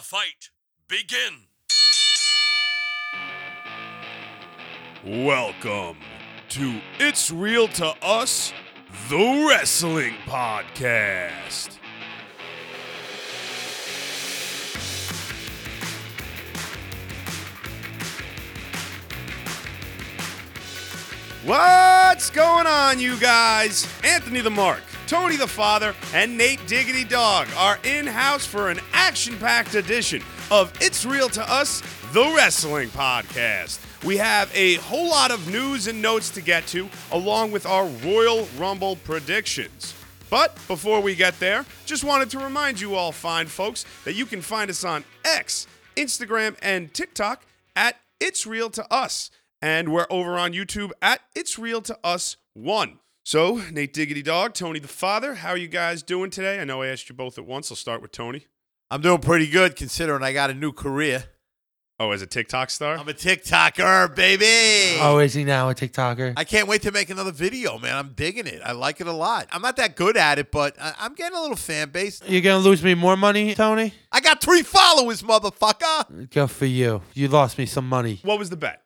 the fight begin. Welcome to It's Real to Us, the Wrestling Podcast. What's going on, you guys? Anthony the Mark, Tony the Father, and Nate Diggity Dawg are in house for an action packed edition of It's Real to Us, the Wrestling Podcast. We have a whole lot of news and notes to get to, along with our Royal Rumble predictions. But before we get there, just wanted to remind you all fine folks that you can find us on X, Instagram, and TikTok at It's Real to Us. And we're over on YouTube at It's Real to Us 1. So, Nate Diggity Dawg, Tony the Father, how are you guys doing today? I know I asked you both at once. I'll start with Tony. I'm doing pretty good considering I got a new career. Oh, as a TikTok star? I'm a TikToker, baby. Oh, is he now a TikToker? I can't wait to make another video, man. I'm digging it. I like it a lot. I'm not that good at it, but I- I'm getting a little fan base. You're gonna lose me more money, Tony? I got three followers, motherfucker. Good for you. You lost me some money. what was the bet?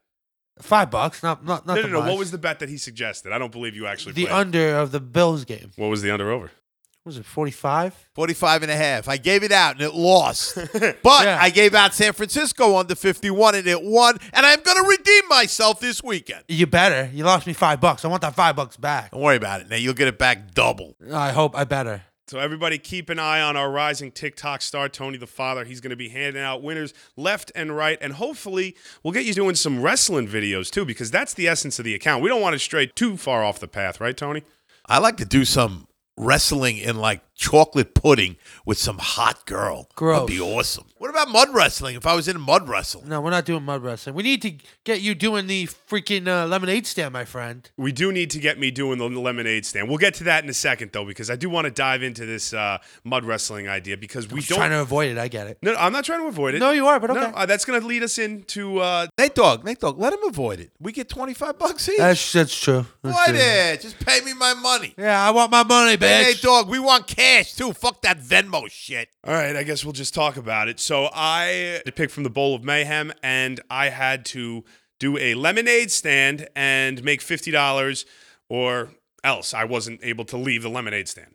Five bucks, not not No, nothing no, no. What was the bet that he suggested? I don't believe you actually the played. under of the Bills game? what was the under over? Was it forty five? 45 and a half. I gave it out and it lost. But Yeah. I gave out San Francisco under 51 and it won. And I'm going to redeem myself this weekend. You better. You lost me five bucks. I want that five bucks back. Don't worry about it. Now you'll get it back double. I hope I better. So everybody keep an eye on our rising TikTok star, Tony the Father. He's going to be handing out winners left and right. And hopefully we'll get you doing some wrestling videos too, because that's the essence of the account. We don't want to stray too far off the path, right, Tony? I like to do some wrestling in like chocolate pudding with some hot girl. Gross. That'd be awesome. What about mud wrestling? If I was in a mud wrestling, No, we're not doing mud wrestling. We need to get you doing the freaking uh, lemonade stand, my friend. We do need to get me doing the lemonade stand. We'll get to that in a second, though, because I do want to dive into this uh, mud wrestling idea because we I was don't. trying to avoid it. I get it. no, I'm not trying to avoid it. No, you are, but No, okay. uh, that's going to lead us into. Uh, Nate Dog, Nate Dog, let him avoid it. We get twenty five bucks each. That's that's true. That's Avoid true. it. Just pay me my money. Yeah, I want my money, Hey, bitch. Nate Dog, we want cash too. Fuck that Venmo shit. all right, I guess we'll just talk about it. So I had to pick from the bowl of mayhem, and I had to do a lemonade stand and make fifty dollars, or else I wasn't able to leave the lemonade stand.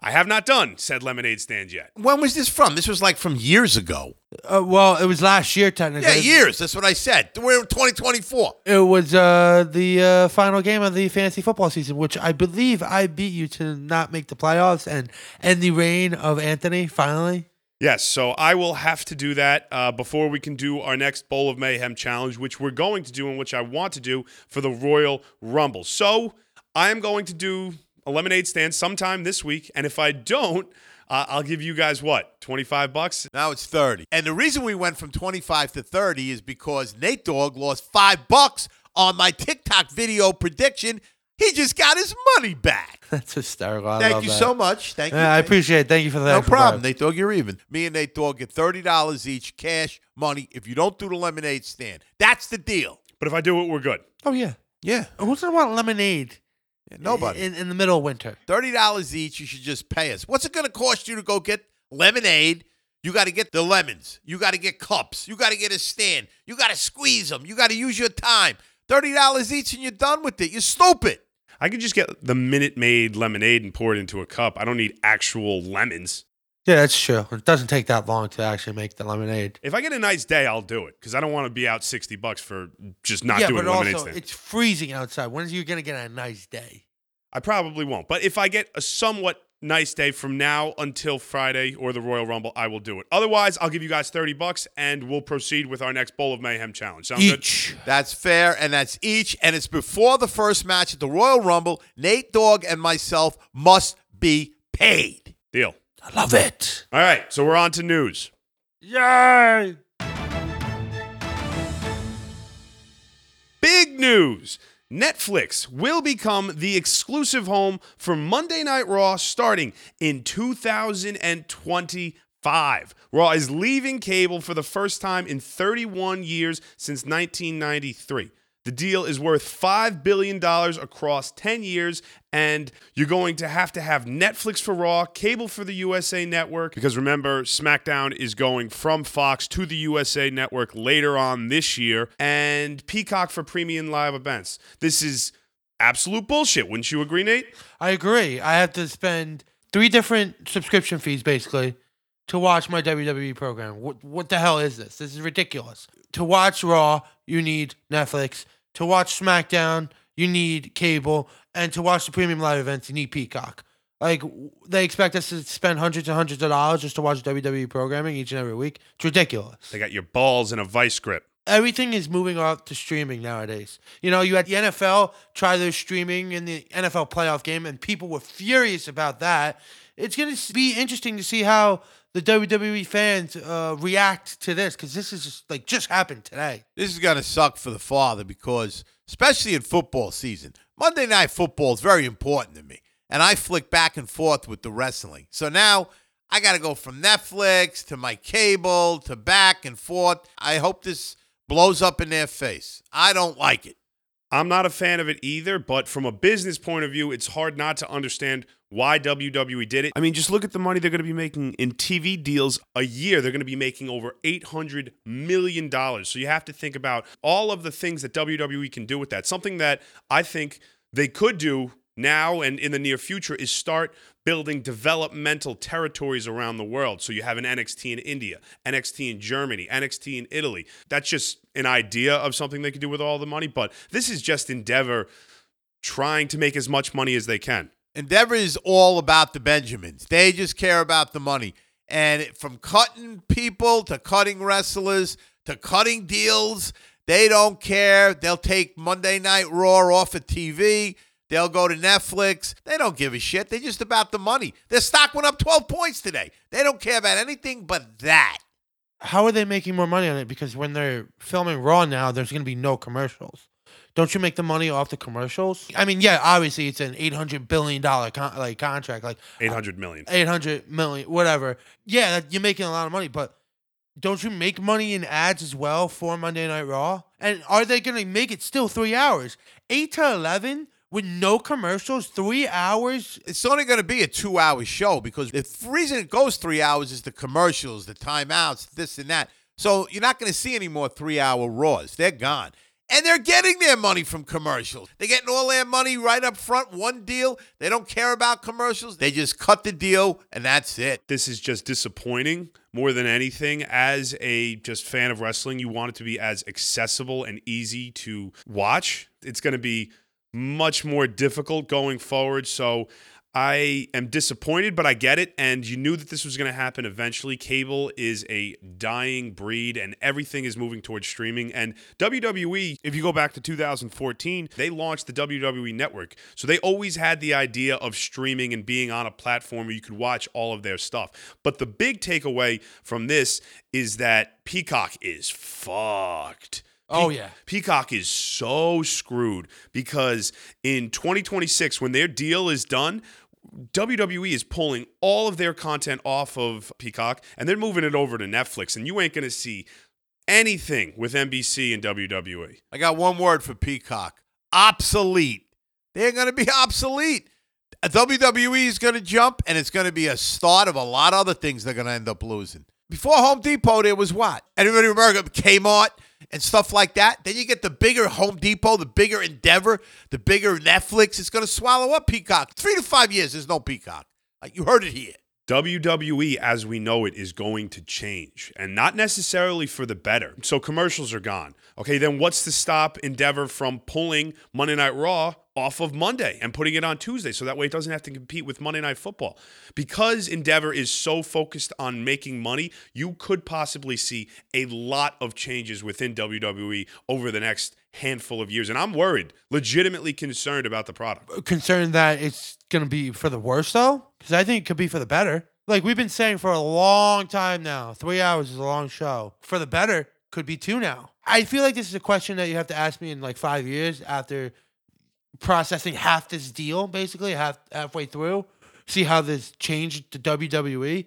I have not done said lemonade stand yet. When was this from? This was like from years ago. Uh, well, it was last year technically. Yeah, years. That's what I said. We're in 2024. It was uh, the uh, final game of the fantasy football season, which I believe I beat you to not make the playoffs and end the reign of Anthony. Finally, Yes, so I will have to do that uh, before we can do our next Bowl of Mayhem challenge, which we're going to do and which I want to do for the Royal Rumble. So I am going to do a lemonade stand sometime this week, and if I don't, uh, I'll give you guys what twenty five bucks. Now it's 30. And the reason we went from 25 to 30 is because Nate Dogg lost five bucks on my TikTok video prediction. He just got his money back. that's hysterical. I Thank love you that. so much. Thank you. Yeah, I Thank- appreciate it. Thank you for that. No problem, five. Nate Dogg, You're even. Me and Nate Dogg get thirty dollars each, cash money. If you don't do the lemonade stand, that's the deal. But if I do it, we're good. Oh yeah. Yeah, Who's gonna want lemonade? Nobody. in, in the middle of winter. Thirty dollars each. You should just pay us. What's it going to cost you to go get lemonade? You got to get the lemons. You got to get cups. You got to get a stand. You got to squeeze them. You got to use your time. Thirty dollars each, and you're done with it. You're stupid. I could just get the Minute Maid lemonade and pour it into a cup. I don't need actual lemons. Yeah, that's true. It doesn't take that long to actually make the lemonade. If I get a nice day, I'll do it because I don't want to be out sixty bucks for just not yeah, doing but a lemonade also stand. it's freezing outside. When are you gonna get a nice day? I probably won't. But if I get a somewhat nice day from now until Friday or the Royal Rumble, I will do it. Otherwise, I'll give you guys 30 bucks and we'll proceed with our next Bowl of Mayhem challenge. Sound good? Each. That's fair, and that's each, and it's before the first match at the Royal Rumble. Nate Dog and myself must be paid. Deal. I love it. All right, so we're on to news. Yay! Big news. Netflix will become the exclusive home for Monday Night Raw starting in 2025. Raw is leaving cable for the first time in 31 years since 1993. The deal is worth $5 billion across 10 years, and you're going to have to have Netflix for Raw, cable for the USA Network, because remember, SmackDown is going from Fox to the USA Network later on this year, and Peacock for premium live events. This is absolute bullshit. Wouldn't you agree, Nate? I agree. I have to spend three different subscription fees basically to watch my WWE program. What what the hell is this? This is ridiculous. To watch Raw, you need Netflix. To watch SmackDown, you need cable, and to watch the premium live events, you need Peacock. Like they expect us to spend hundreds and hundreds of dollars just to watch WWE programming each and every week. It's ridiculous. They got your balls in a vice grip. Everything is moving off to streaming nowadays. You know, you had the NFL try their streaming in the NFL playoff game, and people were furious about that. It's going to be interesting to see how the WWE fans uh, react to this because this is just like just happened today. This is going to suck for the father because, especially in football season, Monday Night Football is very important to me. And I flick back and forth with the wrestling. So now I got to go from Netflix to my cable to back and forth. I hope this blows up in their face. I don't like it. I'm not a fan of it either, but from a business point of view, it's hard not to understand why WWE did it. I mean, just look at the money they're going to be making in TV deals a year. They're going to be making over $800 million. So you have to think about all of the things that WWE can do with that. Something that I think they could do now and in the near future is start building developmental territories around the world. So you have an NXT in India, NXT in Germany, NXT in Italy. That's just an idea of something they could do with all the money, but this is just Endeavor trying to make as much money as they can. Endeavor is all about the Benjamins. They just care about the money. And from cutting people to cutting wrestlers to cutting deals, they don't care. They'll take Monday Night Raw off of TV. They'll go to Netflix. They don't give a shit. They're just about the money. Their stock went up 12 points today. They don't care about anything but that. How are they making more money on it? Because when they're filming Raw now, there's going to be no commercials. Don't you make the money off the commercials? I mean, yeah, obviously it's an eight hundred billion dollar con- like contract, like uh, 800 million. eight hundred million, whatever. Yeah, that, you're making a lot of money, but don't you make money in ads as well for Monday Night Raw? And are they going to make it still three hours, eight to eleven with no commercials, three hours? It's only going to be a two hour show because the reason it goes three hours is the commercials, the timeouts, this and that. So you're not going to see any more three hour Raws. They're gone. And they're getting their money from commercials. They're getting all their money right up front, one deal. They don't care about commercials. They just cut the deal and that's it. This is just disappointing more than anything. As a just fan of wrestling, you want it to be as accessible and easy to watch. It's going to be much more difficult going forward. So I am disappointed, but I get it. And you knew that this was going to happen eventually. Cable is a dying breed, and everything is moving towards streaming. And WWE, if you go back to 2014, they launched the WWE Network. So they always had the idea of streaming and being on a platform where you could watch all of their stuff. But the big takeaway from this is that Peacock is fucked. Oh, yeah. Peacock is so screwed because in 2026, when their deal is done, WWE is pulling all of their content off of Peacock and they're moving it over to Netflix, and you ain't gonna see anything with NBC and. WWE. I got one word for Peacock obsolete. They're going to be obsolete. WWE is going to jump, and it's going to be a start of a lot of other things they're going to end up losing. Before Home Depot, there was what? Anybody remember Kmart and stuff like that? Then you get the bigger Home Depot, the bigger Endeavor, the bigger Netflix. It's going to swallow up Peacock. Three to five years, there's no Peacock. You heard it here. WWE as we know it is going to change and not necessarily for the better. So commercials are gone. Okay, then what's to stop Endeavor from pulling Monday Night Raw off of Monday and putting it on Tuesday so that way it doesn't have to compete with Monday Night Football? Because Endeavor is so focused on making money, you could possibly see a lot of changes within WWE over the next handful of years. And I'm worried, legitimately concerned about the product. Uh, concerned that it's going to be for the worse though because i think it could be for the better like we've been saying for a long time now three hours is a long show for the better could be two now i feel like this is a question that you have to ask me in like five years after processing half this deal basically half halfway through see how this changed to wwe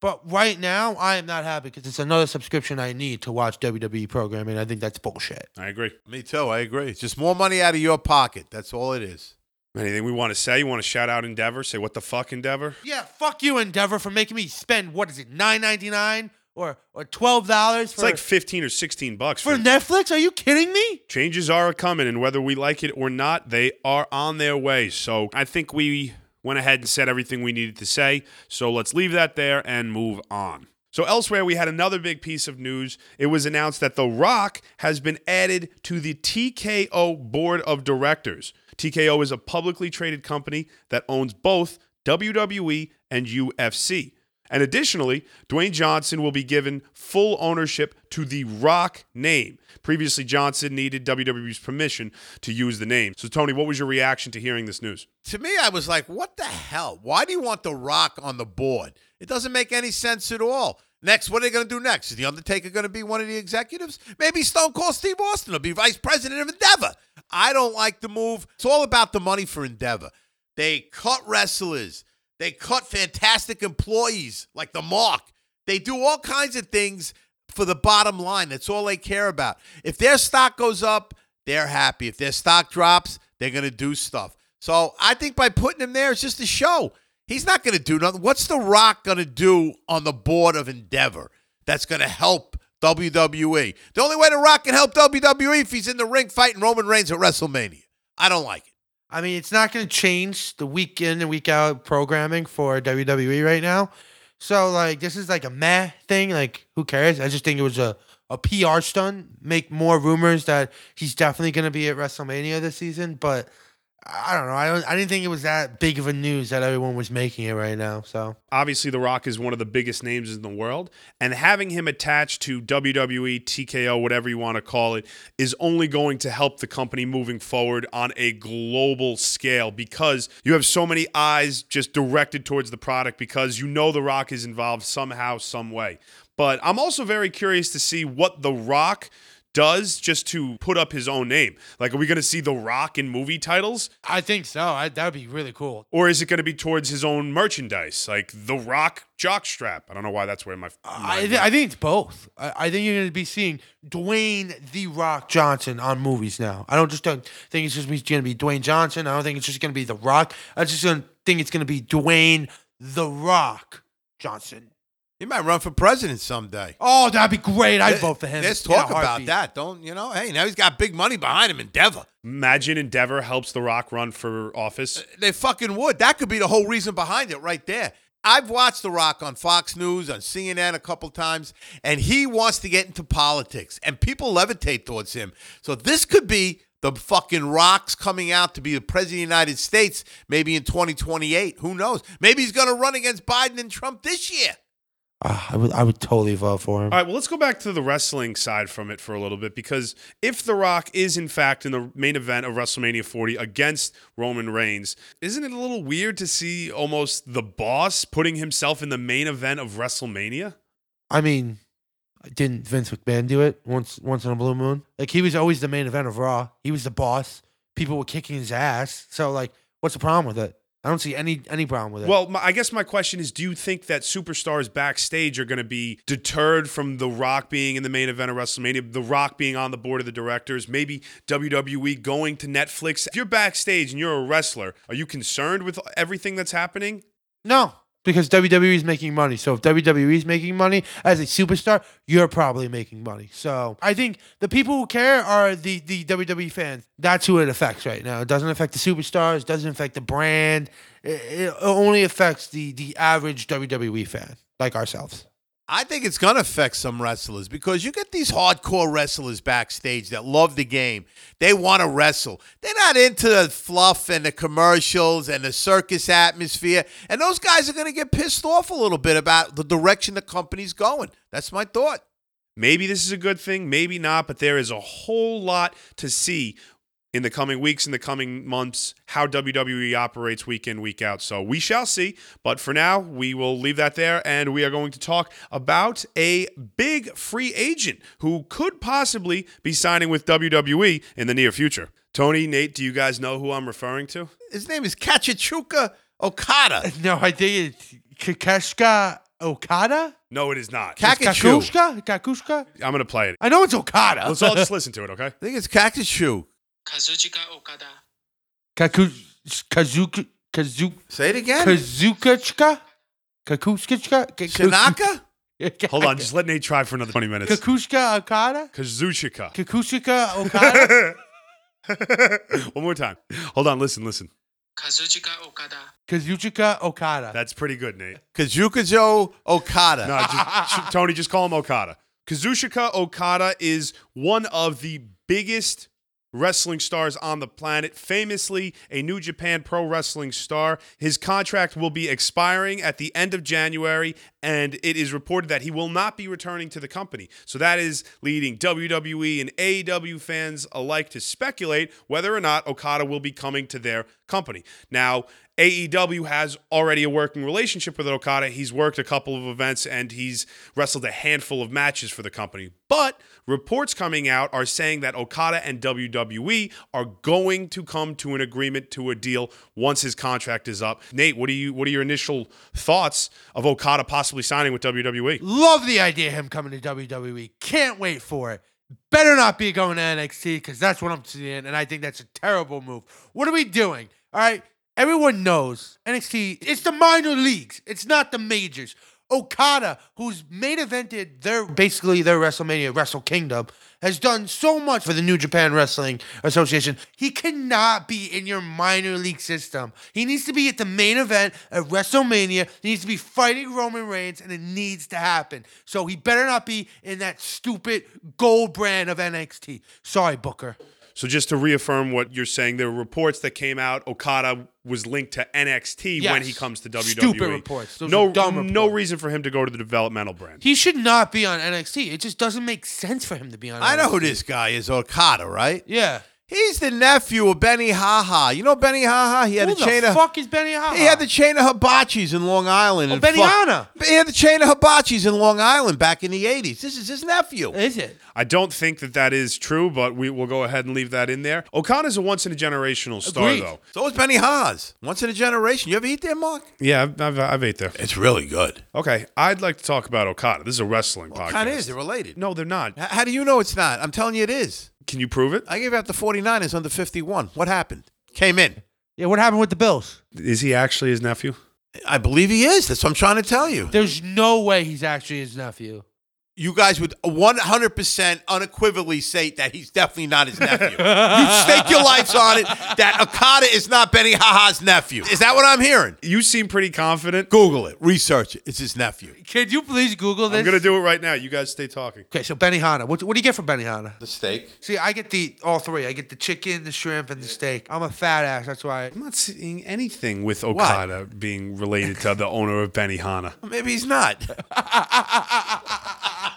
But right now, I am not happy because it's another subscription I need to watch WWE programming. I think that's bullshit. I agree. Me too. I agree. It's just more money out of your pocket. That's all it is. Anything we want to say? You want to shout out Endeavor? Say what the fuck, Endeavor? Yeah, fuck you, Endeavor, for making me spend what is it, nine ninety nine or or twelve dollars It's for like 15 or 16 bucks for Netflix? Are you kidding me? changes are coming, and whether we like it or not, they are on their way. So I think we went ahead and said everything we needed to say. So let's leave that there and move on. So elsewhere, we had another big piece of news. It was announced that The Rock has been added to the TKO board of directors. TKO is a publicly traded company that owns both WWE and UFC. And additionally, Dwayne Johnson will be given full ownership to the Rock name. Previously, Johnson needed WWE's permission to use the name. So, Tony, what was your reaction to hearing this news? To me, I was like, what the hell? Why do you want The Rock on the board? It doesn't make any sense at all. Next, what are they going to do next? Is The Undertaker going to be one of the executives? Maybe Stone Cold Steve Austin will be vice president of Endeavor. I don't like the move. It's all about the money for Endeavor. They cut wrestlers, they cut fantastic employees like the Mark. They do all kinds of things for the bottom line. That's all they care about. If their stock goes up, they're happy. If their stock drops, they're going to do stuff. So I think by putting him there, it's just a show. He's not going to do nothing. What's The Rock going to do on the board of Endeavor that's going to help WWE? The only way The Rock can help WWE if he's in the ring fighting Roman Reigns at WrestleMania. I don't like it. I mean, it's not going to change the week in and week out programming for WWE right now. So, like, this is like a meh thing. Like, who cares? I just think it was a, a PR stunt. Make more rumors that he's definitely going to be at WrestleMania this season. But I don't know. I don't. I didn't think it was that big of a news that everyone was making it right now. So Obviously, The Rock is one of the biggest names in the world, and having him attached to WWE, TKO, whatever you want to call it, is only going to help the company moving forward on a global scale because you have so many eyes just directed towards the product because you know The Rock is involved somehow, some way. But I'm also very curious to see what The Rock does just to put up his own name. Like, are we going to see The Rock in movie titles? I think so. I, that would be really cool. Or is it going to be towards his own merchandise, like the Rock jockstrap? I don't know why that's where my. I, th- I think it's both. I, I think you're going to be seeing Dwayne the Rock Johnson on movies now. I don't just don't think it's just going to be Dwayne Johnson. I don't think it's just going to be The Rock. I just don't think it's going to be Dwayne the Rock Johnson. He might run for president someday. Oh, that'd be great. I'd There- vote for him. There's in a talk about heartbeat. that. Don't you know? Hey, now he's got big money behind him. Endeavor. Imagine Endeavor helps The Rock run for office. Uh, they fucking would. That could be the whole reason behind it, right there. I've watched The Rock on Fox News, on CNN a couple times, and he wants to get into politics, and people levitate towards him. So this could be the fucking rocks coming out to be the president of the United States, maybe in 2028. Who knows? Maybe he's going to run against Biden and Trump this year. Ah, I would. I would totally vote for him. All right, well, let's go back to the wrestling side from it for a little bit because if The Rock is, in fact, in the main event of WrestleMania 40 against Roman Reigns, isn't it a little weird to see almost the boss putting himself in the main event of WrestleMania? I mean, didn't Vince McMahon do it once? Once in a blue moon. Like he was always the main event of Raw. He was the boss. People were kicking his ass. So like, what's the problem with it? I don't see any any problem with it. Well, my, I guess my question is do you think that superstars backstage are going to be deterred from The Rock being in the main event of WrestleMania, The Rock being on the board of the directors, maybe WWE going to Netflix? If you're backstage and you're a wrestler, are you concerned with everything that's happening? no, because WWE is making money. So if WWE is making money as a superstar, you're probably making money. So I think the people who care are the the WWE fans. That's who it affects right now. It doesn't affect the superstars. Doesn't affect the brand. It, it only affects the the average WWE fan like ourselves. I think it's going to affect some wrestlers because you get these hardcore wrestlers backstage that love the game. They want to wrestle. They're not into the fluff and the commercials and the circus atmosphere. And those guys are going to get pissed off a little bit about the direction the company's going. That's my thought. Maybe this is a good thing, maybe not, but there is a whole lot to see in the coming weeks, in the coming months, how WWE operates week in, week out. So we shall see. But for now, we will leave that there and we are going to talk about a big free agent who could possibly be signing with WWE in the near future. Tony, Nate, do you guys know who I'm referring to? His name is Kachichuka Okada. Uh, no, I think it's Kakeshka Okada? No, it is not. Kakachu. Kakushka? Kakushka? I'm gonna play it. I know it's Okada. Let's all just listen to it, okay? I think it's Cactus Shoe. Kazuchika Okada. Kaku, Kazuka, Kazu, Say it again. Kazukachka? Kakushka? Shinaka? Hold on, just let Nate try for another 20 minutes. Kakushka Okada? Kazuchika. Kakushika Okada? One more time. Hold on, listen, listen. Kazuchika Okada. Kazuchika Okada. That's pretty good, Nate. Kazukazo Okada. No, just, Tony, just call him Okada. Kazuchika Okada is one of the biggest wrestling stars on the planet, famously a New Japan Pro Wrestling star. His contract will be expiring at the end of January, and it is reported that he will not be returning to the company. So that is leading WWE and AEW fans alike to speculate whether or not Okada will be coming to their company. Now, AEW has already a working relationship with Okada. He's worked a couple of events and he's wrestled a handful of matches for the company. But reports coming out are saying that Okada and WWE are going to come to an agreement to a deal once his contract is up. Nate, what are you what are your initial thoughts of Okada possibly signing with? WWE? Love the idea of him coming to WWE. Can't wait for it. Better not be going to NXT because that's what I'm seeing, and I think that's a terrible move. What are we doing? All right, everyone knows NXT. It's the minor leagues. It's not the majors. Okada, who's main evented their basically their WrestleMania Wrestle Kingdom, has done so much for the New Japan Wrestling Association. He cannot be in your minor league system. He needs to be at the main event at WrestleMania. He needs to be fighting Roman Reigns, and it needs to happen. So he better not be in that stupid gold brand of NXT. Sorry, Booker. So just to reaffirm what you're saying, there were reports that came out Okada was linked to NXT when he comes to WWE. Stupid reports. Those no, are dumb no reason for him to go to the developmental brand. He should not be on NXT. It just doesn't make sense for him to be on. I know who this guy is, Okada, right? Yeah. He's the nephew of Benny Haha. You know Benny Haha? He had Who a chain of. Who the of fuck is Benny Hanna? He had the chain of hibachis in Long Island. Oh, and Benny fuck- Hanna. He had the chain of hibachis in Long Island back in the 80s. This is his nephew. Is it? I don't think that that is true, but we will go ahead and leave that in there. Okada's a once in a generational star, Agreed. though. So is Benny Haas. Once in a generation. You ever eat there, Mark? Yeah, I've, I've, I've ate there. It's really good. Okay, I'd like to talk about Okada. This is a wrestling podcast. Kind of is. They're related. No, they're not. H- How do you know it's not? I'm telling you it is. Can you prove it? I gave out the 49ers under 51. What happened? Came in. Yeah. What happened with the Bills? Is he actually his nephew? I believe he is. That's what I'm trying to tell you. There's no way he's actually his nephew. You guys would 100% unequivocally say that he's definitely not his nephew. you stake your lives on it that Okada is not Benny Haha's nephew. Is that what I'm hearing? You seem pretty confident. Google it. Research it. It's his nephew. Can you please Google this? I'm gonna do it right now. You guys stay talking. Okay, so Benny Hanna. What, what do you get from Benny Hanna? The steak. See, I get the all three. I get the chicken, the shrimp, and the steak. I'm a fat ass. That's why. I'm not seeing anything with Okada being related to the owner of Benihana. Maybe he's not.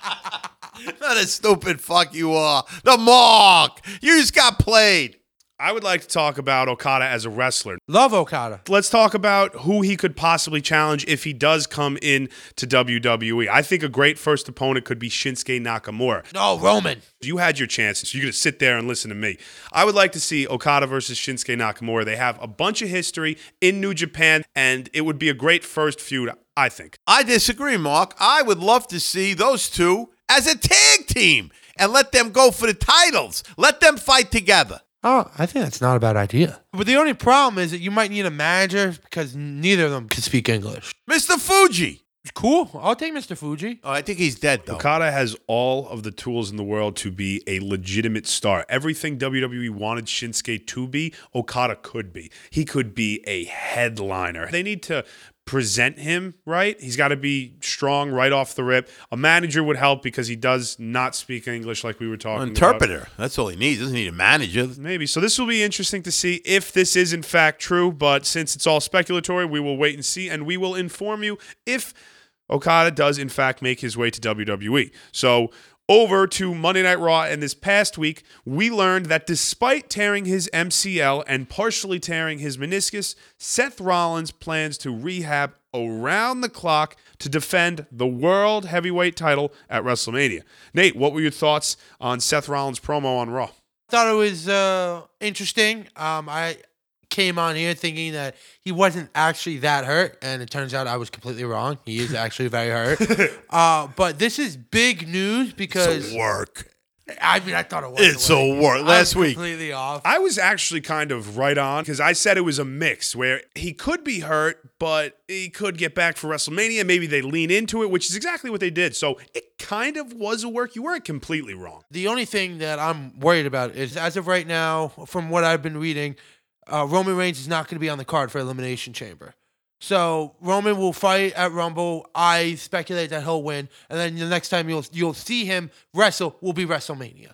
not a stupid fuck you are. The mark. You just got played. I would like to talk about Okada as a wrestler. Love Okada. Let's talk about who he could possibly challenge if he does come in to WWE. I think a great first opponent could be Shinsuke Nakamura. No, Roman. You You had your chances. You're going to sit there and listen to me. I would like to see Okada versus Shinsuke Nakamura. They have a bunch of history in New Japan, and it would be a great first feud, I think. I disagree, Mark. I would love to see those two as a tag team and let them go for the titles. Let them fight together. Oh, I think that's not a bad idea. But the only problem is that you might need a manager because neither of them can speak English. Mr. Fuji. Cool. I'll take Mr. Fuji. Oh, I think he's dead, though. Okada has all of the tools in the world to be a legitimate star. Everything WWE wanted Shinsuke to be, Okada could be. He could be a headliner. They need to present him right. He's got to be strong right off the rip. A manager would help because he does not speak English like we were talking about. Interpreter. That's all he needs. He doesn't need a manager. Maybe. So this will be interesting to see if this is in fact true, but since it's all speculatory, we will wait and see and we will inform you if Okada does in fact make his way to WWE. So over to Monday Night Raw, and this past week, we learned that despite tearing his MCL and partially tearing his meniscus, Seth Rollins plans to rehab around the clock to defend the World Heavyweight title at WrestleMania. Nate, what were your thoughts on Seth Rollins' promo on Raw? I thought it was uh, interesting. Um, I came on here thinking that he wasn't actually that hurt, and it turns out I was completely wrong. He is actually very hurt. uh, but this is big news because It's a work. I mean I thought it was. It's a work. Last week. completely off. I was actually kind of right on because I said it was a mix where he could be hurt, but he could get back for WrestleMania. Maybe they lean into it, which is exactly what they did. So it kind of was a work. You weren't completely wrong. The only thing that I'm worried about is, as of right now, from what I've been reading, uh, Roman Reigns is not going to be on the card for Elimination Chamber. So Roman will fight at Rumble. I speculate that he'll win, and then the next time you'll you'll see him wrestle will be WrestleMania.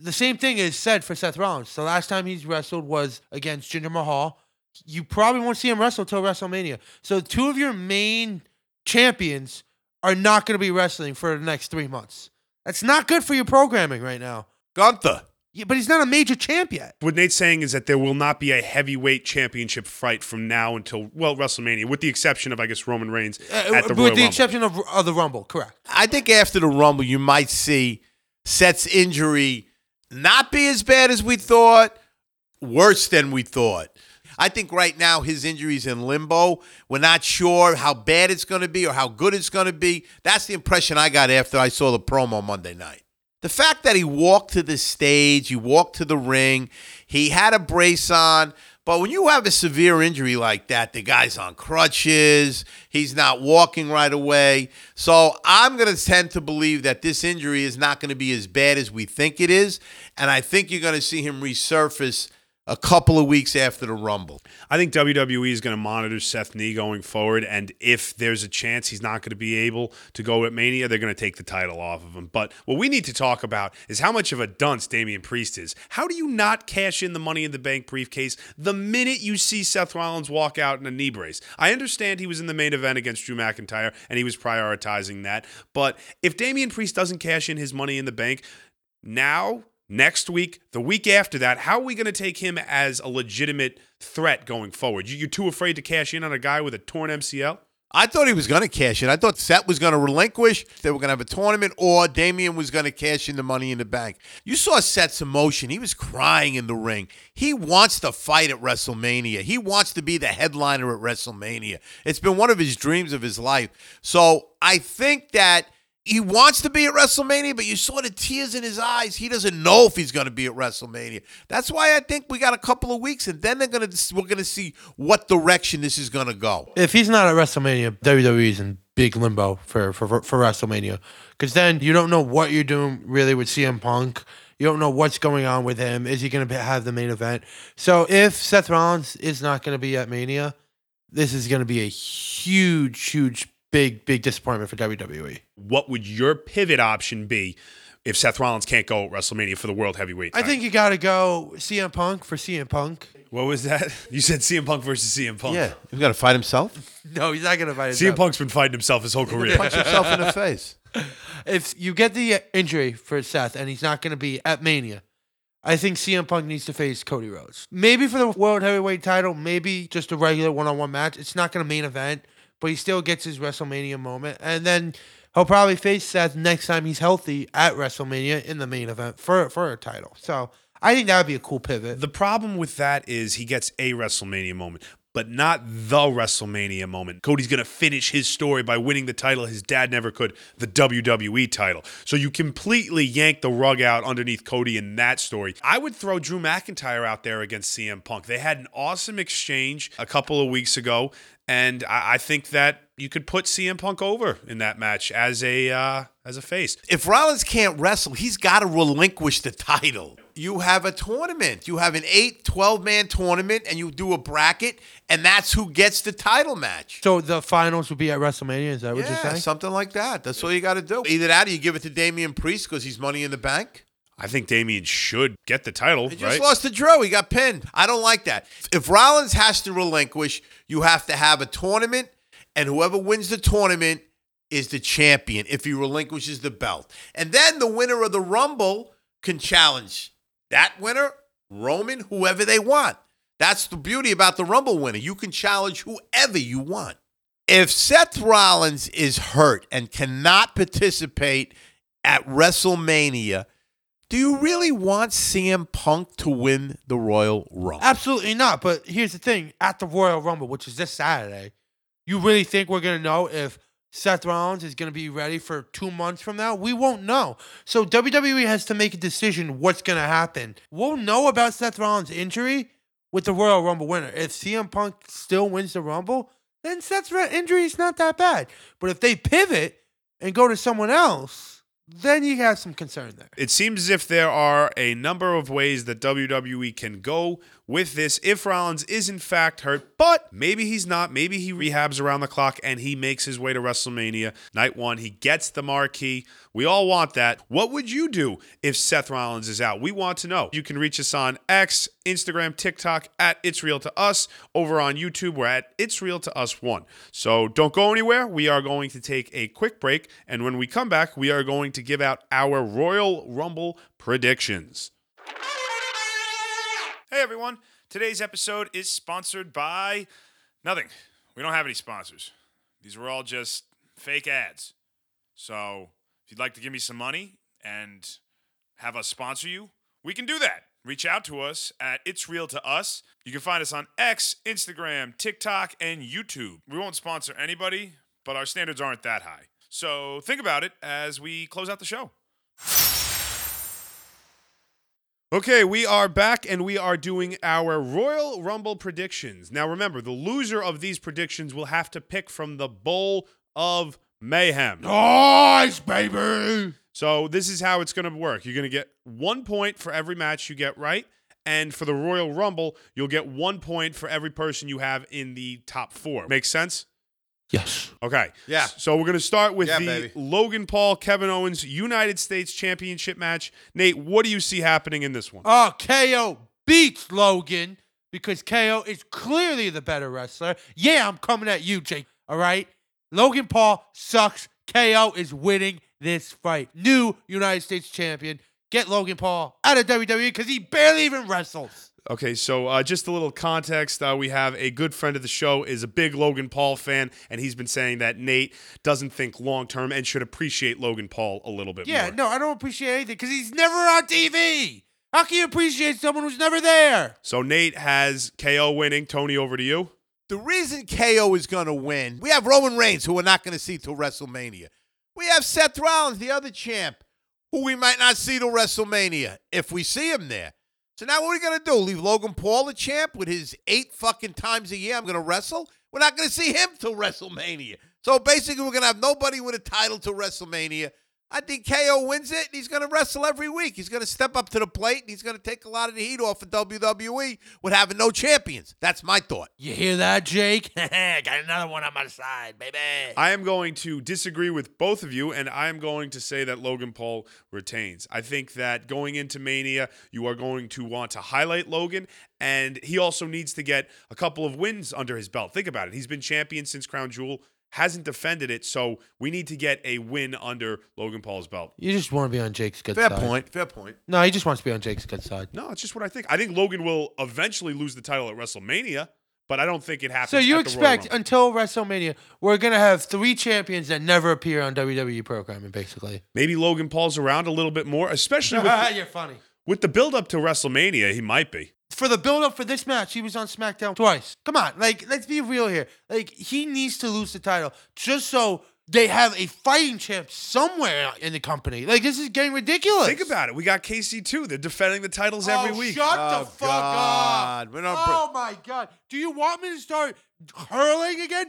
The same thing is said for Seth Rollins. The last time he's wrestled was against Jinder Mahal. You probably won't see him wrestle till WrestleMania. So two of your main champions are not going to be wrestling for the next three months. That's not good for your programming right now. Gunther. Yeah, but he's not a major champ yet. What Nate's saying is that there will not be a heavyweight championship fight from now until, well, WrestleMania, with the exception of, I guess, Roman Reigns Uh, at the Rumble. with Royal the Rumble. exception of, of the Rumble, correct. I think after the Rumble, you might see Seth's injury not be as bad as we thought, worse than we thought. I think right now his injury's in limbo. We're not sure how bad it's going to be or how good it's going to be. That's the impression I got after I saw the promo Monday night. The fact that he walked to the stage, he walked to the ring, he had a brace on. But when you have a severe injury like that, the guy's on crutches, he's not walking right away. So I'm going to tend to believe that this injury is not going to be as bad as we think it is. And I think you're going to see him resurface a couple of weeks after the Rumble. I think WWE is going to monitor Seth Nee going forward, and if there's a chance he's not going to be able to go at Mania, they're going to take the title off of him. But what we need to talk about is how much of a dunce Damian Priest is. How do you not cash in the Money in the Bank briefcase the minute you see Seth Rollins walk out in a knee brace? I understand he was in the main event against Drew McIntyre, and he was prioritizing that. But if Damian Priest doesn't cash in his Money in the Bank, now next week, the week after that, how are we going to take him as a legitimate threat going forward? You, you're too afraid to cash in on a guy with a torn MCL? I thought he was going to cash in. I thought Seth was going to relinquish. They were going to have a tournament, or Damian was going to cash in the money in the bank. You saw Seth's emotion. He was crying in the ring. He wants to fight at WrestleMania. He wants to be the headliner at WrestleMania. It's been one of his dreams of his life. So I think that he wants to be at WrestleMania, but you saw the tears in his eyes. He doesn't know if he's going to be at WrestleMania. That's why I think we got a couple of weeks, and then they're going to we're going to see what direction this is going to go. If he's not at WrestleMania, WWE's in big limbo for for, for WrestleMania. Because then you don't know what you're doing really with CM Punk. You don't know what's going on with him. Is he going to have the main event? So if Seth Rollins is not going to be at Mania, this is going to be a huge, huge, big, big disappointment for. WWE. What would your pivot option be if Seth Rollins can't go at WrestleMania for the World Heavyweight title? I think you got to go CM Punk for CM Punk. What was that? You said CM Punk versus CM Punk. Yeah, he's got to fight himself. No, he's not going to fight his CM Punk's been fighting himself his whole career. Punch himself in the face. if you get the uh, injury for Seth and he's not going to be at Mania, I think CM Punk needs to face Cody Rhodes. Maybe for the World Heavyweight title, maybe just a regular one on one match. It's not going to main event, but he still gets his WrestleMania moment. And then he'll probably face Seth next time he's healthy at WrestleMania in the main event for, for a title. So I think that would be a cool pivot. The problem with that is he gets a WrestleMania moment, but not the WrestleMania moment. Cody's to finish his story by winning the title his dad never could, the WWE title. So you completely yank the rug out underneath Cody in that story. I would throw Drew McIntyre out there against CM Punk. They had an awesome exchange a couple of weeks ago, and I, I think that you could put CM Punk over in that match as a uh, as a face. If Rollins can't wrestle, he's got to relinquish the title. You have a tournament. You have an 8, 12 man tournament, and you do a bracket, and that's who gets the title match. so the finals will be at WrestleMania. Is that what you're Yeah, saying? something like that. That's all you got to do. Either that or you give it to Damian Priest because he's money in the bank. I think Damian should get the title, He just right? lost to Drew. He got pinned. I don't like that. If Rollins has to relinquish, you have to have a tournament, and whoever wins the tournament is the champion if he relinquishes the belt. And then the winner of the Rumble can challenge that winner, Roman, whoever they want. That's the beauty about the Rumble winner. You can challenge whoever you want. If Seth Rollins is hurt and cannot participate at WrestleMania, Do you really want CM Punk to win the Royal Rumble? Absolutely not. But here's the thing: at the Royal Rumble, which is this Saturday, you really think we're gonna know if Seth Rollins is gonna be ready for two months from now? We won't know. So WWE has to make a decision what's gonna happen. We'll know about Seth Rollins' injury with the Royal Rumble winner. If CM Punk still wins the Rumble, then Seth's injury is not that bad. But if they pivot and go to someone else, then you have some concern there. It seems as if there are a number of ways that WWE can go with this if Rollins is in fact hurt, but maybe he's not. Maybe he rehabs around the clock and he makes his way to WrestleMania night one. He gets the marquee. We all want that. What would you do if Seth Rollins is out? We want to know. You can reach us on X, Instagram, TikTok at It's Real to Us. Over on YouTube, we're at It's Real to Us One. So don't go anywhere. We are going to take a quick break, and when we come back, we are going to give out our Royal Rumble predictions. Hey everyone, today's episode is sponsored by nothing. We don't have any sponsors. These were all just fake ads. So if you'd like to give me some money and have us sponsor you, we can do that. Reach out to us at It's Real to Us. You can find us on X, Instagram, TikTok, and YouTube. We won't sponsor anybody, but our standards aren't that high. So think about it as we close out the show. Okay, we are back and we are doing our Royal Rumble predictions. Now remember, the loser of these predictions will have to pick from the Bowl of Mayhem. Nice, baby. So this is how it's going to work. You're going to get one point for every match you get right. And for the Royal Rumble, you'll get one point for every person you have in the top four. Make sense? Yes. Okay. Yeah. So we're going to start with Yeah, the baby. Logan Paul, Kevin Owens United States Championship match. Nate, what do you see happening in this one? Oh, KO beats Logan because KO is clearly the better wrestler. Yeah, I'm coming at you, Jake. All right. Logan Paul sucks. KO is winning this fight. New United States champion. Get Logan Paul out of WWE because he barely even wrestles. Okay, so uh, just a little context. Uh, we have a good friend of the show is a big Logan Paul fan, and he's been saying that Nate doesn't think long term and should appreciate Logan Paul a little bit more. Yeah, more. no, I don't appreciate anything because he's never on TV. How can you appreciate someone who's never there? So Nate has KO winning. Tony, over to you. The reason KO is going to win, we have Roman Reigns, who we're not going to see till WrestleMania. We have Seth Rollins, the other champ, who we might not see till WrestleMania if we see him there. So now what are we going to do? Leave Logan Paul the champ with his eight fucking times a year I'm going to wrestle? We're not going to see him till WrestleMania. So basically, we're going to have nobody with a title till WrestleMania. I think KO wins it, and he's going to wrestle every week. He's going to step up to the plate, and he's going to take a lot of the heat off of WWE with having no champions. That's my thought. You hear that, Jake? Got another one on my side, baby. I am going to disagree with both of you, and I am going to say that Logan Paul retains. I think that going into Mania, you are going to want to highlight Logan, and he also needs to get a couple of wins under his belt. Think about it. He's been champion since Crown Jewel, hasn't defended it, so we need to get a win under Logan Paul's belt. You just want to be on Jake's good Fair side. Fair point. Fair point. No, he just wants to be on Jake's good side. No, it's just what I think. I think Logan will eventually lose the title at WrestleMania, but I don't think it happens. So you at the Royal expect until WrestleMania, we're gonna have three champions that never appear on WWE programming, basically. maybe Logan Paul's around a little bit more, especially with, You're funny. with the build up to WrestleMania. He might be. For the build up for this match, he was on SmackDown twice. Come on, like let's be real here. Like he needs to lose the title just so they have a fighting champ somewhere in the company. Like this is getting ridiculous. Think about it. We got KC too. They're defending the titles every Oh, week. Shut Oh, the fuck God. up. We're not oh my god. Do you want me to start hurling again?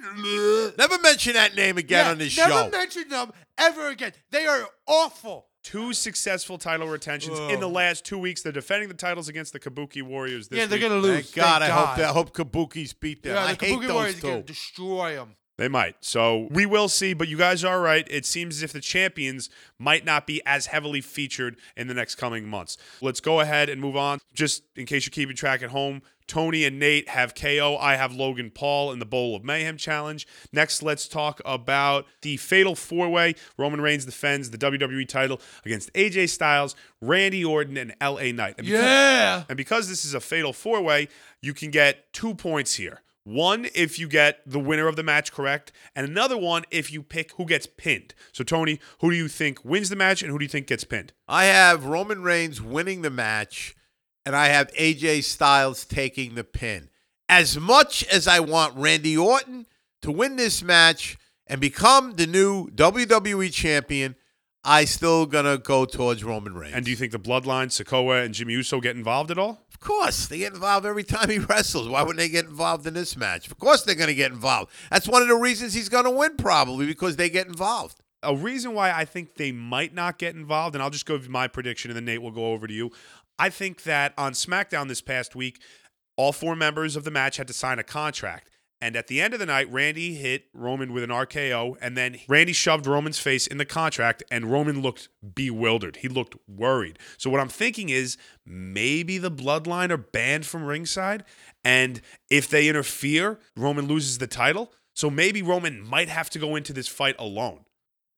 Never mention that name again Yeah, on this never show. Never mention them ever again. They are awful. Two successful title retentions in the last two weeks. They're defending the titles against the Kabuki Warriors this yeah, they're week. gonna lose. Thank God. Thank I hope that. I hope Kabuki's beat them. Yeah, I the hate Kabuki those Warriors are two. gonna destroy them. They might. So we will see, but you guys are right. It seems as if the champions might not be as heavily featured in the next coming months. Let's go ahead and move on. Just in case you're keeping track at home, Tony and Nate have KO. I have Logan Paul in the Bowl of Mayhem challenge. Next, let's talk about the Fatal Four Way. Roman Reigns defends the WWE title against AJ Styles, Randy Orton, and LA Knight. And because- Yeah. and because this is a fatal four way, you can get two points here. One if you get the winner of the match correct, and another one if you pick who gets pinned. So, Tony, who do you think wins the match and who do you think gets pinned? I have Roman Reigns winning the match, and I have AJ Styles taking the pin. As much as I want Randy Orton to win this match and become the new WWE champion, I still gonna go towards Roman Reigns. And do you think the Bloodline, Sikoa, and Jimmy Uso get involved at all? Of course, they get involved every time he wrestles. Why wouldn't they get involved in this match? Of course, they're going to get involved. That's one of the reasons he's going to win, probably because they get involved. A reason why I think they might not get involved, and I'll just go with my prediction, and then Nate will go over to you. I think that on SmackDown this past week, all four members of the match had to sign a contract. And at the end of the night, Randy hit Roman with an RKO, and then Randy shoved Roman's face in the contract, and Roman looked bewildered. He looked worried. So, what I'm thinking is maybe the bloodline are banned from ringside, and if they interfere, Roman loses the title. So, maybe Roman might have to go into this fight alone.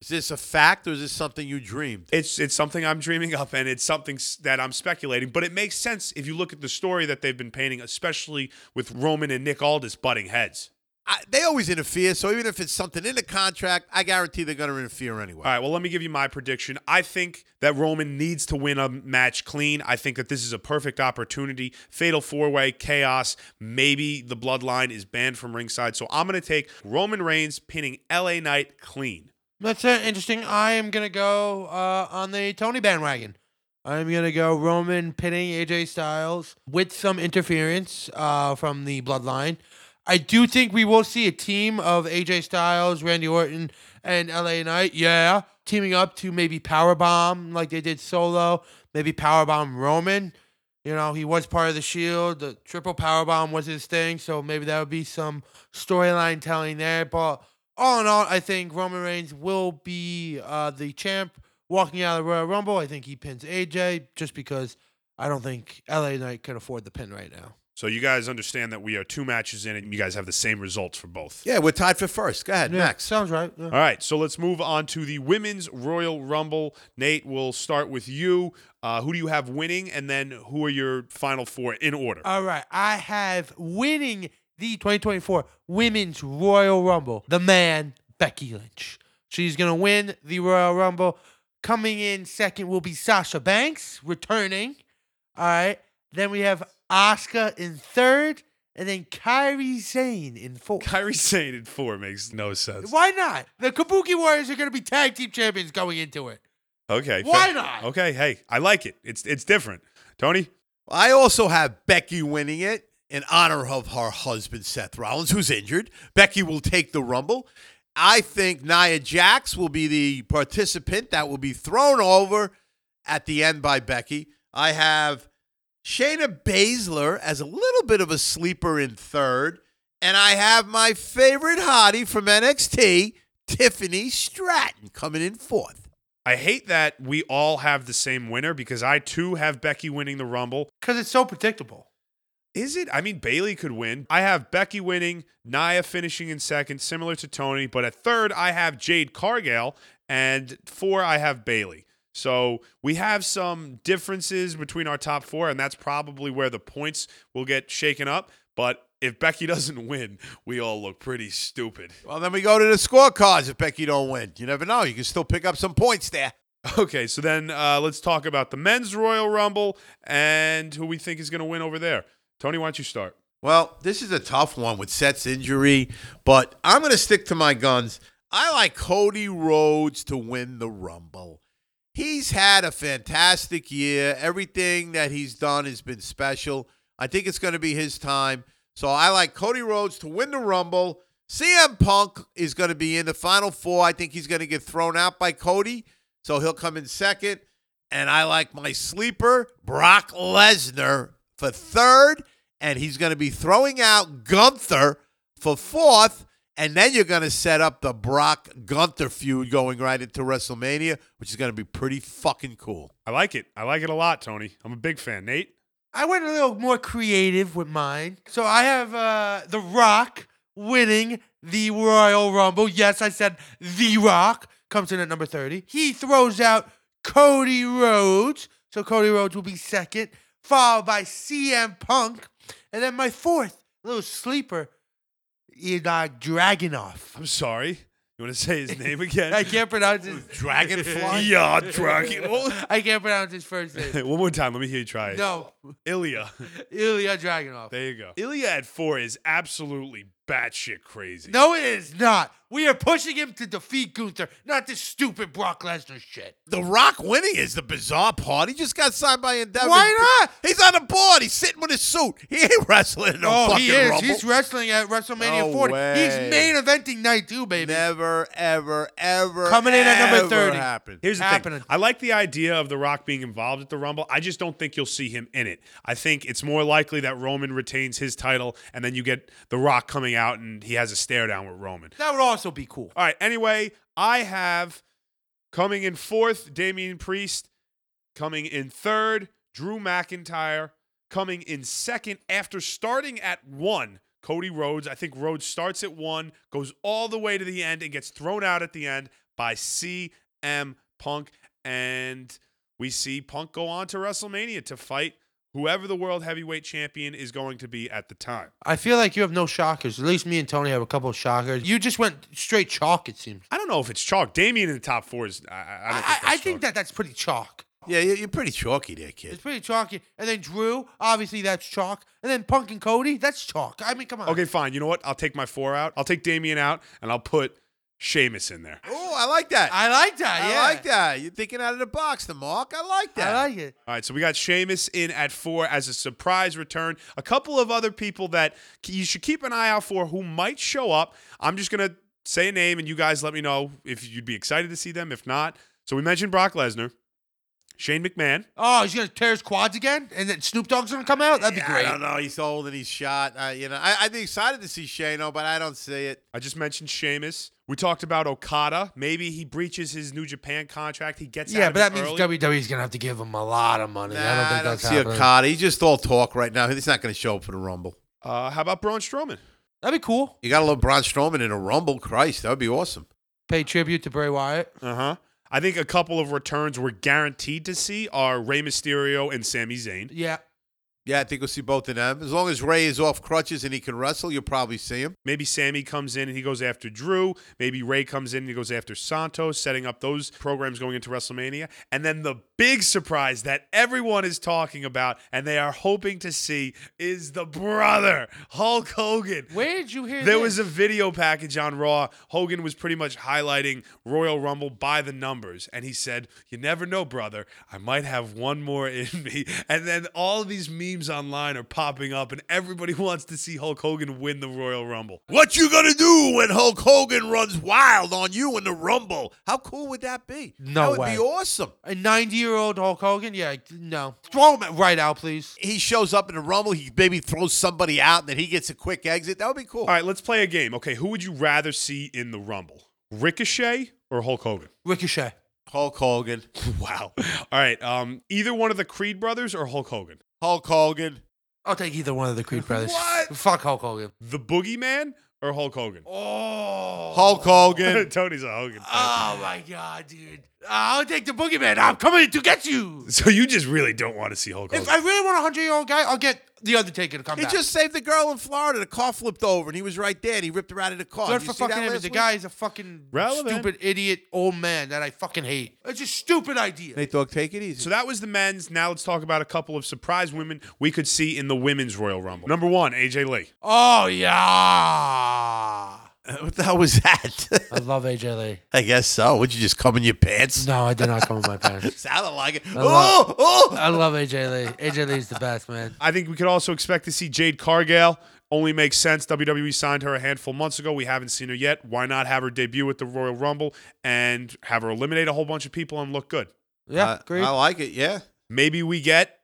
Is this a fact or is this something you dreamed? It's it's something I'm dreaming up, and it's something that I'm speculating. But it makes sense if you look at the story that they've been painting, especially with Roman and Nick Aldis butting heads. I, they always interfere, so even if it's something in the contract, I guarantee they're going to interfere anyway. All right, well, let me give you my prediction. I think that Roman needs to win a match clean. I think that this is a perfect opportunity. Fatal four way, chaos. Maybe the bloodline is banned from ringside. So I'm going to take Roman Reigns pinning LA Knight clean. That's uh, interesting. I am gonna go uh, on the Tony bandwagon. I'm gonna go Roman pinning AJ Styles with some interference uh, from the Bloodline. I do think we will see a team of AJ Styles, Randy Orton, and LA Knight. Yeah, teaming up to maybe powerbomb like they did solo. Maybe powerbomb Roman. You know, he was part of the Shield. The triple powerbomb was his thing, so maybe that would be some storyline telling there. But all in all, I think Roman Reigns will be uh, the champ walking out of the Royal Rumble. I think he pins AJ just because I don't think LA Knight can afford the pin right now. So you guys understand that we are two matches in, and you guys have the same results for both. Yeah, we're tied for first. Go ahead, Yeah, next. sounds right. yeah. All right, so let's move on to the women's Royal Rumble. Nate, we'll start with you. Uh, who do you have winning, and then who are your final four in order? All right, I have winning the 2024 Women's Royal Rumble. The man Becky Lynch. She's gonna win the Royal Rumble. Coming in second will be Sasha Banks returning. All right. Then we have Asuka in third, and then Kairi Sane in fourth. Kairi Sane in four makes no sense. Why not? The Kabuki Warriors are going to be tag team champions going into it. Okay, Why fair- not? Okay, hey, I like it. It's it's different. Tony, I also have Becky winning it in honor of her husband, Seth Rollins, who's injured. Becky will take the Rumble. I think Nia Jax will be the participant that will be thrown over at the end by Becky. I have Shayna Baszler as a little bit of a sleeper in third. And I have my favorite hottie from NXT, Tiffany Stratton, coming in fourth. I hate that we all have the same winner because I too have Becky winning the Rumble. Because it's so predictable. Is it? I mean, Bayley could win. I have Becky winning, Nia finishing in second, similar to Tony. But at third, I have Jade Cargill, and four, I have Bayley. So we have some differences between our top four, and that's probably where the points will get shaken up. But if Becky doesn't win, we all look pretty stupid. Well, then we go to the scorecards if Becky don't win. You never know. You can still pick up some points there. Okay, so then uh, let's talk about the men's Royal Rumble and who we think is going to win over there. Tony, why don't you start? Well, this is a tough one with Seth's injury, but I'm going to stick to my guns. I like Cody Rhodes to win the Rumble. He's had a fantastic year. Everything that he's done has been special. I think it's going to be his time. So I like Cody Rhodes to win the Rumble. CM Punk is going to be in the final four. I think he's going to get thrown out by Cody. So he'll come in second. And I like my sleeper, Brock Lesnar, for third. And he's going to be throwing out Gunther for fourth. And then you're going to set up the Brock Gunther feud going right into WrestleMania, which is going to be pretty fucking cool. I like it. I like it a lot, Tony. I'm a big fan. Nate? I went a little more creative with mine. So I have uh, The Rock winning the Royal Rumble. Yes, I said The Rock comes in at number 30. He throws out Cody Rhodes. So Cody Rhodes will be second, followed by CM Punk. And then my fourth little sleeper, Ilja Dragunov. I'm sorry. You want to say his name again? I can't pronounce his Dragonfly. yeah, Dragon. I can't pronounce his first name. One more time. Let me hear you try it. No, Ilja. Ilja Dragunov. There you go. Ilja at four is absolutely batshit crazy. No, it is not. We are pushing him to defeat Gunther, not this stupid Brock Lesnar shit. The Rock winning is the bizarre part. He just got signed by Endeavor. Why not? He's on the board. He's sitting with his suit. He ain't wrestling in no oh, fucking he is. Rumble. He's wrestling at WrestleMania No 40. way. He's main eventing night two, baby. Never, ever, ever Coming in at number ever 30. Happened. Here's the happening. thing. I like the idea of The Rock being involved at the Rumble. I just don't think you'll see him in it. I think it's more likely that Roman retains his title and then you get The Rock coming out and he has a stare down with Roman. That would also be cool. All right. Anyway, I have coming in fourth, Damian Priest. Coming in third, Drew McIntyre. Coming in second, after starting at one, Cody Rhodes. I think Rhodes starts at one, goes all the way to the end, and gets thrown out at the end by CM Punk. And we see Punk go on to WrestleMania to fight whoever the World Heavyweight Champion is going to be at the time. I feel like you have no shockers. At least me and Tony have a couple of shockers. You just went straight chalk, it seems. I don't know if it's chalk. Damian in the top four is. I, I I don't think I, that's I think that that's pretty chalk. Yeah, you- you're pretty chalky there, kid. It's kid. pretty chalky. And then Drew, obviously that's chalk. And then Punk and Cody, that's chalk. I mean, come on. Okay, fine. You know what? I'll take my four out. I'll take Damian out, and I'll put Sheamus in there. Oh, I like that. I like that. I yeah. like that. You're thinking out of the box, the mark. I like that. I like it. All right, so we got Sheamus in at four as a surprise return. A couple of other people that you should keep an eye out for who might show up. I'm just gonna say a name, and you guys let me know if you'd be excited to see them. If not, so we mentioned Brock Lesnar, Shane McMahon. Oh, he's gonna tear his quads again, and then Snoop Dogg's gonna come out. That'd be Yeah, great. I don't know. He's old and he's shot. Uh, you know, I, I'd be excited to see Shano, but I don't see it. I just mentioned Sheamus. We talked about Okada. Maybe he breaches his New Japan contract. He gets Yeah, out of but that it means early. WWE's gonna have to give him a lot of money. Nah, I don't think that's see happening. Okada. He's just all talk right now. He's not going to show up for the Rumble. Uh, how about Braun Strowman? That'd be cool. You got to love Braun Strowman in a Rumble. Christ, that would be awesome. Pay tribute to Bray Wyatt. Uh huh. I think a couple of returns we're guaranteed to see are Rey Mysterio and Sami Zayn. Yeah. Yeah, I think we'll see both of them. As long as Rey is off crutches and he can wrestle, you'll probably see him. Maybe Sami comes in and he goes after Drew. Maybe Rey comes in and he goes after Santos, setting up those programs going into WrestleMania. And then the big surprise that everyone is talking about and they are hoping to see is the brother, Hulk Hogan. Where did you hear There this? was a video package on Raw. Hogan was pretty much highlighting Royal Rumble by the numbers. And he said, You never know, brother. I might have one more in me. And then all of these memes online are popping up, and everybody wants to see Hulk Hogan win the Royal Rumble. What you gonna do when Hulk Hogan runs wild on you in the Rumble? How cool would that be? No that would way. be awesome. a 90 year old Hulk Hogan. Yeah, no. Throw him right out, please. He shows up in the Rumble. He maybe throws somebody out, and then he gets a quick exit. That would be cool. All right, let's play a game. Okay, who would you rather see in the Rumble? Ricochet or Hulk Hogan? Ricochet. Hulk Hogan. Wow. All right, um, either one of the Creed brothers or Hulk Hogan? Hulk Hogan. I'll take either one of the Creed brothers. What? Fuck Hulk Hogan. The Boogeyman or Hulk Hogan? Oh. Hulk Hogan. Tony's a Hogan. Oh fan. Oh my god, dude. Uh, I'll take the boogeyman. I'm coming to get you. So you just really don't want to see Hulk Hogan? If I really want a hundred year old guy, I'll get the Undertaker to come He back. just saved the girl in Florida. The car flipped over, and he was right there. And he ripped her out of the car. Good Did for see that fucking him. last The week? guy is a fucking Relevant. stupid idiot old man that I fucking hate. It's a stupid idea. Nate Dogg, take it easy. So that was the men's. Now let's talk about a couple of surprise women we could see in the women's Royal Rumble. Number one, AJ Lee. Oh yeah. What the hell was that? I love AJ Lee. I guess so. Would you just come in your pants? No, I did not come in my pants. Sounded like it. I Oh, love- oh. I love AJ Lee. AJ Lee's the best, man. I think we could also expect to see Jade Cargill. Only makes sense. WWE signed her a handful of months ago. We haven't seen her yet. Why not have her debut at the Royal Rumble and have her eliminate a whole bunch of people and look good? Yeah, I- great. I like it. Yeah. Maybe we get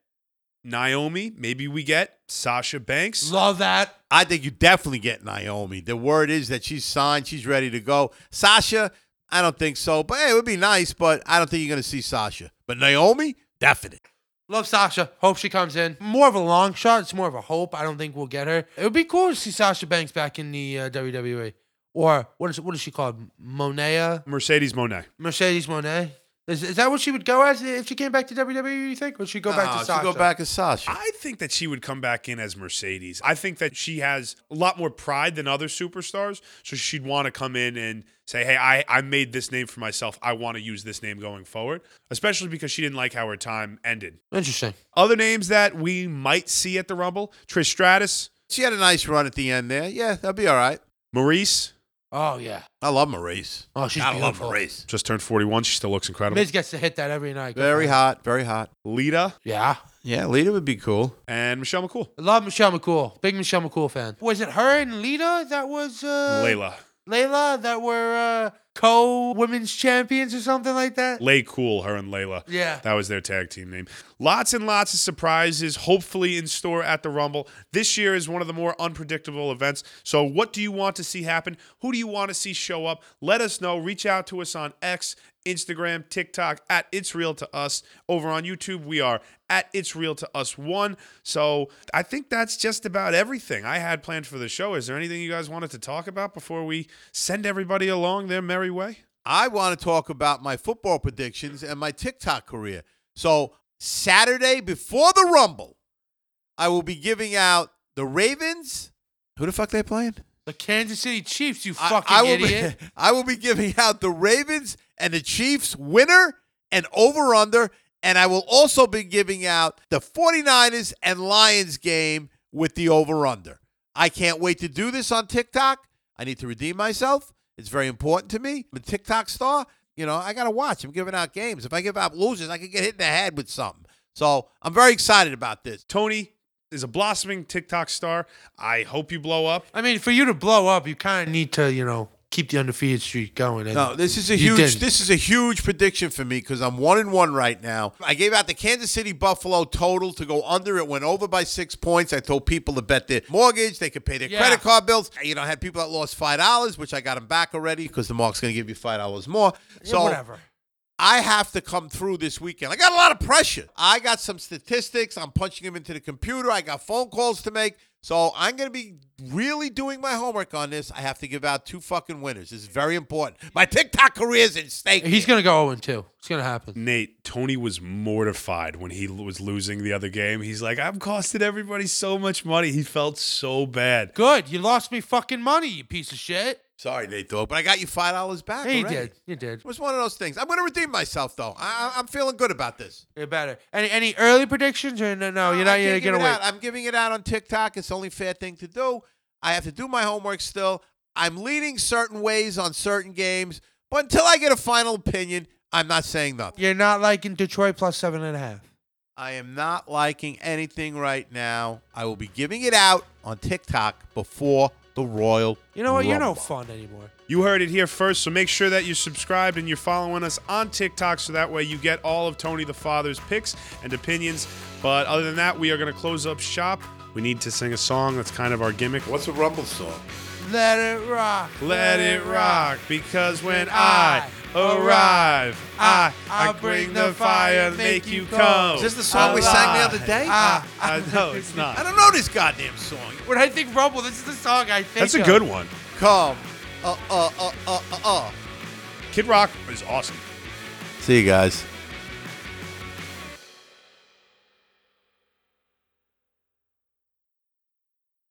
Naomi. Maybe we get Sasha Banks. love that. I think you definitely get Naomi. The word is that she's signed. She's ready to go. Sasha, I don't think so. But hey, it would be nice. But I don't think you're going to see Sasha. But Naomi, definite. Love Sasha. Hope she comes in. More of a long shot. It's more of a hope. I don't think we'll get her. It would be cool to see Sasha Banks back in the uh, WWE. Or what is what is she called? Monea? Mercedes Moné. Mercedes Moné? Is, is that what she would go as if she came back to WWE? You think, or would she go back Nah, to she'll Sasha? go back as Sasha. I think that she would come back in as Mercedes. I think that she has a lot more pride than other superstars. So she'd want to come in and say, hey, I, I made this name for myself. I want to use this name going forward, especially because she didn't like how her time ended. Interesting. Other names that we might see at the Rumble Trish Stratus, she had a nice run at the end there. Yeah, that'll be all right. Maryse, Oh yeah. I love Maryse. Oh, she's Gotta love beautiful. Maryse. just turned 41. She still looks incredible. Miz gets to hit that every night. Very for hot, very hot. Lita Yeah. Yeah, Lita would be cool. and Michelle McCool. I love Michelle McCool. Big Michelle McCool fan. Was it her and Lita that was uh Layla. Layla that were uh co women's champions or something like that? Lay Cool, her and Layla. Yeah. That was their tag team name. Lots and lots of surprises, hopefully in store at the Rumble. This year is one of the more unpredictable events. So, what do you want to see happen? Who do you want to see show up? Let us know. Reach out to us on X, Instagram, TikTok, at It's Real to Us. Over on YouTube, we are at It's Real to Us One. So, I think that's just about everything I had planned for the show. Is there anything you guys wanted to talk about before we send everybody along their merry way? I want to talk about my football predictions and my TikTok career. So, Saturday before the Rumble, I will be giving out the Ravens. Who the fuck they playing? The Kansas City Chiefs, you I- fucking I, will idiot. Be, I will be giving out the Ravens and the Chiefs winner and over under. And I will also be giving out the 49ers and Lions game with the over under. I can't wait to do this on TikTok. I need to redeem myself. It's very important to me. I'm a TikTok star. You know, I got to watch. I'm giving out games. If I give out losers, I could get hit in the head with something. So I'm very excited about this. Tony is a blossoming TikTok star. I hope you blow up. I mean, for you to blow up, you kind of need to, you know, keep the undefeated streak going. And No, this is a huge. didn't. This is a huge prediction for me because I'm one and one right now. I gave out the Kansas City Buffalo total to go under. It went over by six points. I told people to bet their mortgage. They could pay their Yeah. credit card bills. You know, I had people that lost five dollars, which I got them back already because the mark's going to give you five dollars more. Yeah, So whatever. I have to come through this weekend. I got a lot of pressure. I got some statistics. I'm punching them into the computer. I got phone calls to make. So I'm going to be really doing my homework on this. I have to give out two fucking winners. This is very important. My TikTok career is at stake. He's gonna go 0 2. It's gonna happen. Nate, Tony was mortified when he was losing the other game. He's like, I've costed everybody so much money. He felt so bad. Good. You lost me fucking money, you piece of shit. Sorry, Nate Dogg, but I got you five dollars back. Yeah, you already. did. You did. It was one of those things. I'm going to redeem myself, though. I, I'm feeling good about this. You're better. Any any early predictions or no? No, you're not. You're gonna it wait. out. I'm giving it out on TikTok. It's the only fair thing to do. I have to do my homework still. I'm leaning certain ways on certain games, but until I get a final opinion, I'm not saying nothing. You're not liking Detroit plus seven and a half. I am not liking anything right now. I will be giving it out on TikTok before the Royal. You know what? You're no Rumble. fun anymore. You heard it here first, so make sure that you're subscribed and you're following us on TikTok so that way you get all of Tony the Father's picks and opinions. But other than that, we are going to close up shop. We need to sing a song. That's kind of our gimmick. What's a Rumble song? Let it rock. Let it rock, because when I arrive, I, I bring the fire, make you come. Is this the song we sang the other day? Ah, I know it's not. I don't know this goddamn song. When I think Rumble, this is the song I think. That's a of. good one. Come. Uh, uh, uh, uh, uh, uh. Kid Rock is awesome. See you guys.